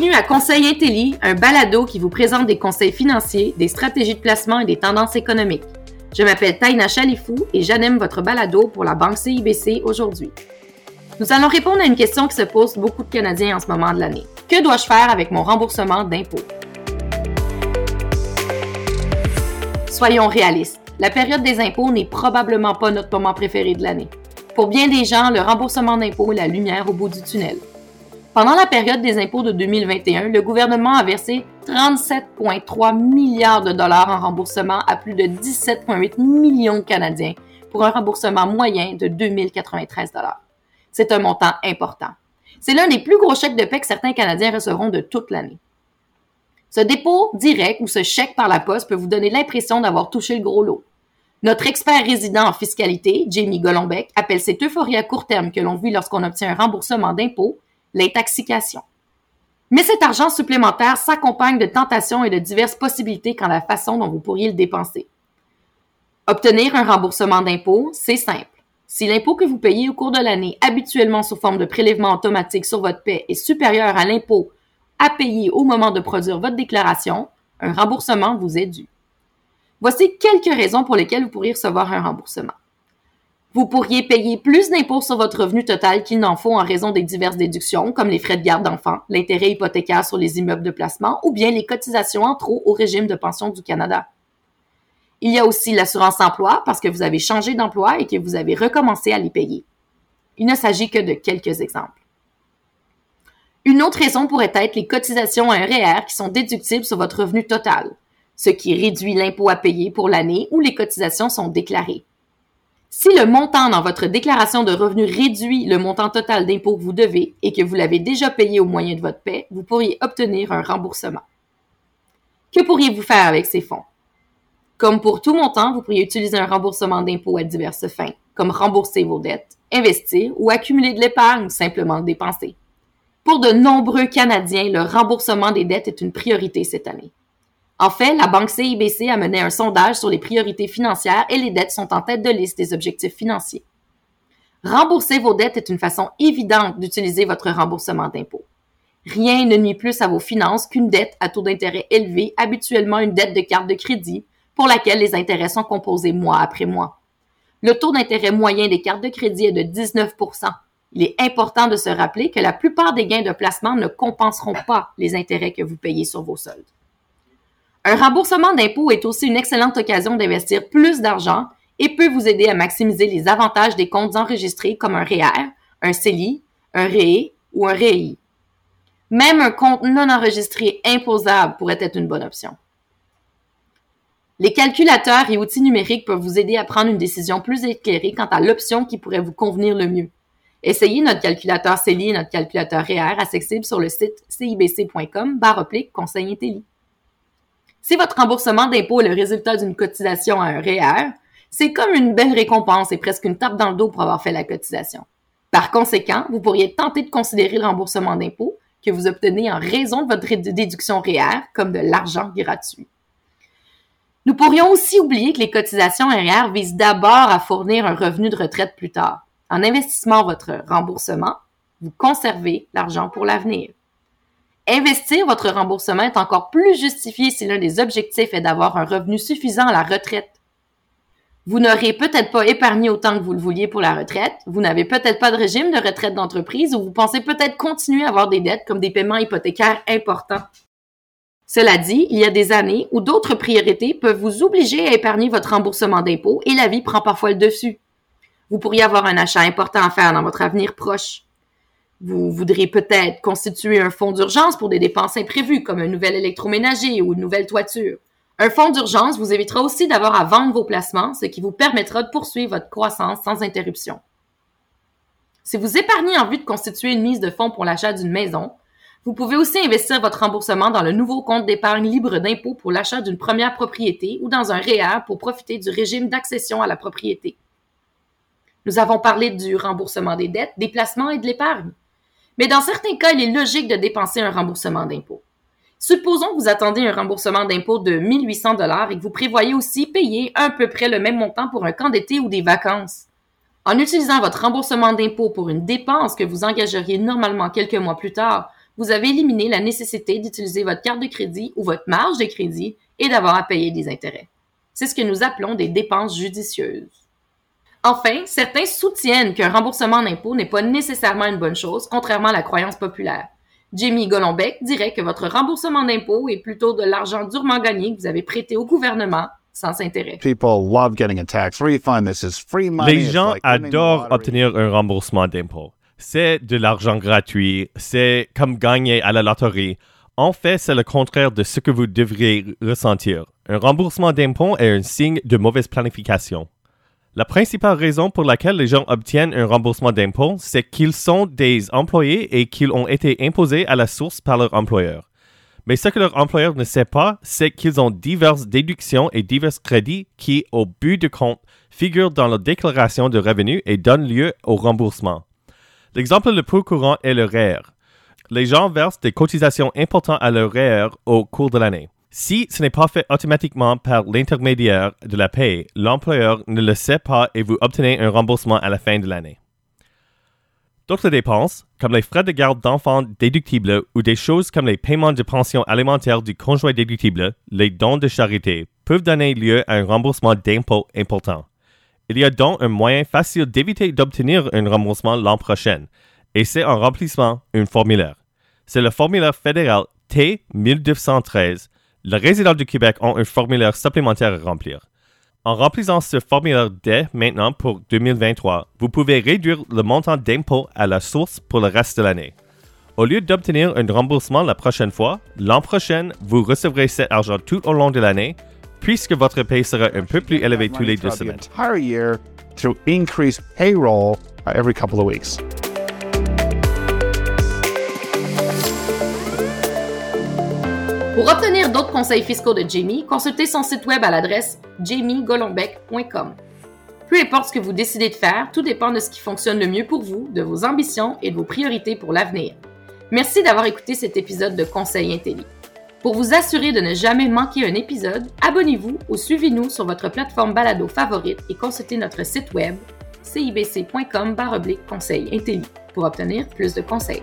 Bienvenue à Conseil Intelli, un balado qui vous présente des conseils financiers, des stratégies de placement et des tendances économiques. Je m'appelle Taina Chalifou et j'anime votre balado pour la Banque CIBC aujourd'hui. Nous allons répondre à une question qui se pose beaucoup de Canadiens en ce moment de l'année. Que dois-je faire avec mon remboursement d'impôts? Soyons réalistes. La période des impôts n'est probablement pas notre moment préféré de l'année. Pour bien des gens, le remboursement d'impôts est la lumière au bout du tunnel. Pendant la période des impôts de 2021, le gouvernement a versé 37,3 milliards de dollars en remboursement à plus de 17,8 millions de Canadiens pour un remboursement moyen de 2093 dollars. C'est un montant important. C'est l'un des plus gros chèques de paie que certains Canadiens recevront de toute l'année. Ce dépôt direct ou ce chèque par la poste peut vous donner l'impression d'avoir touché le gros lot. Notre expert résident en fiscalité, Jamie Golombek, appelle cette euphorie à court terme que l'on vit lorsqu'on obtient un remboursement d'impôts l'intoxication. Mais cet argent supplémentaire s'accompagne de tentations et de diverses possibilités quant à la façon dont vous pourriez le dépenser. Obtenir un remboursement d'impôt, c'est simple. Si l'impôt que vous payez au cours de l'année, habituellement sous forme de prélèvement automatique sur votre paie, est supérieur à l'impôt à payer au moment de produire votre déclaration, un remboursement vous est dû. Voici quelques raisons pour lesquelles vous pourriez recevoir un remboursement. Vous pourriez payer plus d'impôts sur votre revenu total qu'il n'en faut en raison des diverses déductions, comme les frais de garde d'enfants, l'intérêt hypothécaire sur les immeubles de placement ou bien les cotisations en trop au régime de pension du Canada. Il y a aussi l'assurance emploi parce que vous avez changé d'emploi et que vous avez recommencé à les payer. Il ne s'agit que de quelques exemples. Une autre raison pourrait être les cotisations à un qui sont déductibles sur votre revenu total, ce qui réduit l'impôt à payer pour l'année où les cotisations sont déclarées. Si le montant dans votre déclaration de revenus réduit le montant total d'impôt que vous devez et que vous l'avez déjà payé au moyen de votre paie, vous pourriez obtenir un remboursement. Que pourriez-vous faire avec ces fonds? Comme pour tout montant, vous pourriez utiliser un remboursement d'impôt à diverses fins, comme rembourser vos dettes, investir ou accumuler de l'épargne ou simplement dépenser. Pour de nombreux Canadiens, le remboursement des dettes est une priorité cette année. En fait, la Banque CIBC a mené un sondage sur les priorités financières et les dettes sont en tête de liste des objectifs financiers. Rembourser vos dettes est une façon évidente d'utiliser votre remboursement d'impôt. Rien ne nuit plus à vos finances qu'une dette à taux d'intérêt élevé, habituellement une dette de carte de crédit, pour laquelle les intérêts sont composés mois après mois. Le taux d'intérêt moyen des cartes de crédit est de 19% Il est important de se rappeler que la plupart des gains de placement ne compenseront pas les intérêts que vous payez sur vos soldes. Un remboursement d'impôt est aussi une excellente occasion d'investir plus d'argent et peut vous aider à maximiser les avantages des comptes enregistrés comme un REER, un CELI, un REE ou un REI. Même un compte non enregistré imposable pourrait être une bonne option. Les calculateurs et outils numériques peuvent vous aider à prendre une décision plus éclairée quant à l'option qui pourrait vous convenir le mieux. Essayez notre calculateur CELI et notre calculateur REER accessible sur le site cibc.com barre conseil intelli. Si votre remboursement d'impôt est le résultat d'une cotisation à un REER, c'est comme une belle récompense et presque une tape dans le dos pour avoir fait la cotisation. Par conséquent, vous pourriez tenter de considérer le remboursement d'impôt que vous obtenez en raison de votre déduction REER comme de l'argent gratuit. Nous pourrions aussi oublier que les cotisations REER visent d'abord à fournir un revenu de retraite plus tard. En investissant votre remboursement, vous conservez l'argent pour l'avenir. Investir votre remboursement est encore plus justifié si l'un des objectifs est d'avoir un revenu suffisant à la retraite. Vous n'aurez peut-être pas épargné autant que vous le vouliez pour la retraite, vous n'avez peut-être pas de régime de retraite d'entreprise ou vous pensez peut-être continuer à avoir des dettes comme des paiements hypothécaires importants. Cela dit, il y a des années où d'autres priorités peuvent vous obliger à épargner votre remboursement d'impôt et la vie prend parfois le dessus. Vous pourriez avoir un achat important à faire dans votre avenir proche. Vous voudrez peut-être constituer un fonds d'urgence pour des dépenses imprévues, comme un nouvel électroménager ou une nouvelle toiture. Un fonds d'urgence vous évitera aussi d'avoir à vendre vos placements, ce qui vous permettra de poursuivre votre croissance sans interruption. Si vous épargnez en vue de constituer une mise de fonds pour l'achat d'une maison, vous pouvez aussi investir votre remboursement dans le nouveau compte d'épargne libre d'impôt pour l'achat d'une première propriété ou dans un REER pour profiter du régime d'accession à la propriété. Nous avons parlé du remboursement des dettes, des placements et de l'épargne. Mais dans certains cas, il est logique de dépenser un remboursement d'impôt. Supposons que vous attendez un remboursement d'impôt de 1800 dollars et que vous prévoyez aussi payer à peu près le même montant pour un camp d'été ou des vacances. En utilisant votre remboursement d'impôt pour une dépense que vous engageriez normalement quelques mois plus tard, vous avez éliminé la nécessité d'utiliser votre carte de crédit ou votre marge de crédit et d'avoir à payer des intérêts. C'est ce que nous appelons des dépenses judicieuses. Enfin, certains soutiennent qu'un remboursement d'impôt n'est pas nécessairement une bonne chose, contrairement à la croyance populaire. Jamie Golombek dirait que votre remboursement d'impôt est plutôt de l'argent durement gagné que vous avez prêté au gouvernement sans intérêt. Les gens adorent obtenir un remboursement d'impôt. C'est de l'argent gratuit, c'est comme gagner à la loterie. En fait, c'est le contraire de ce que vous devriez ressentir. Un remboursement d'impôt est un signe de mauvaise planification. La principale raison pour laquelle les gens obtiennent un remboursement d'impôt, c'est qu'ils sont des employés et qu'ils ont été imposés à la source par leur employeur. Mais ce que leur employeur ne sait pas, c'est qu'ils ont diverses déductions et divers crédits qui, au but de compte, figurent dans leur déclaration de revenus et donnent lieu au remboursement. L'exemple le plus courant est le REER. E les gens versent des cotisations importantes à leur REER e au cours de l'année. Si ce n'est pas fait automatiquement par l'intermédiaire de la paie, l'employeur ne le sait pas et vous obtenez un remboursement à la fin de l'année. D'autres dépenses, comme les frais de garde d'enfants déductibles ou des choses comme les paiements de pension alimentaire du conjoint déductible, les dons de charité, peuvent donner lieu à un remboursement d'impôt important. Il y a donc un moyen facile d'éviter d'obtenir un remboursement l'an prochain, et c'est en remplissant un formulaire. C'est le formulaire fédéral T1213 les résidents du Québec ont un formulaire supplémentaire à remplir. En remplissant ce formulaire dès maintenant pour 2023, vous pouvez réduire le montant d'impôt à la source pour le reste de l'année. Au lieu d'obtenir un remboursement la prochaine fois, l'an prochain, vous recevrez cet argent tout au long de l'année, puisque votre paye sera un peu plus élevée tous les deux semaines. Pour obtenir d'autres conseils fiscaux de Jamie, consultez son site web à l'adresse jamiegolombek.com. Peu importe ce que vous décidez de faire, tout dépend de ce qui fonctionne le mieux pour vous, de vos ambitions et de vos priorités pour l'avenir. Merci d'avoir écouté cet épisode de Conseil Intelli. Pour vous assurer de ne jamais manquer un épisode, abonnez-vous ou suivez-nous sur votre plateforme balado favorite et consultez notre site web cibc.com conseil pour obtenir plus de conseils.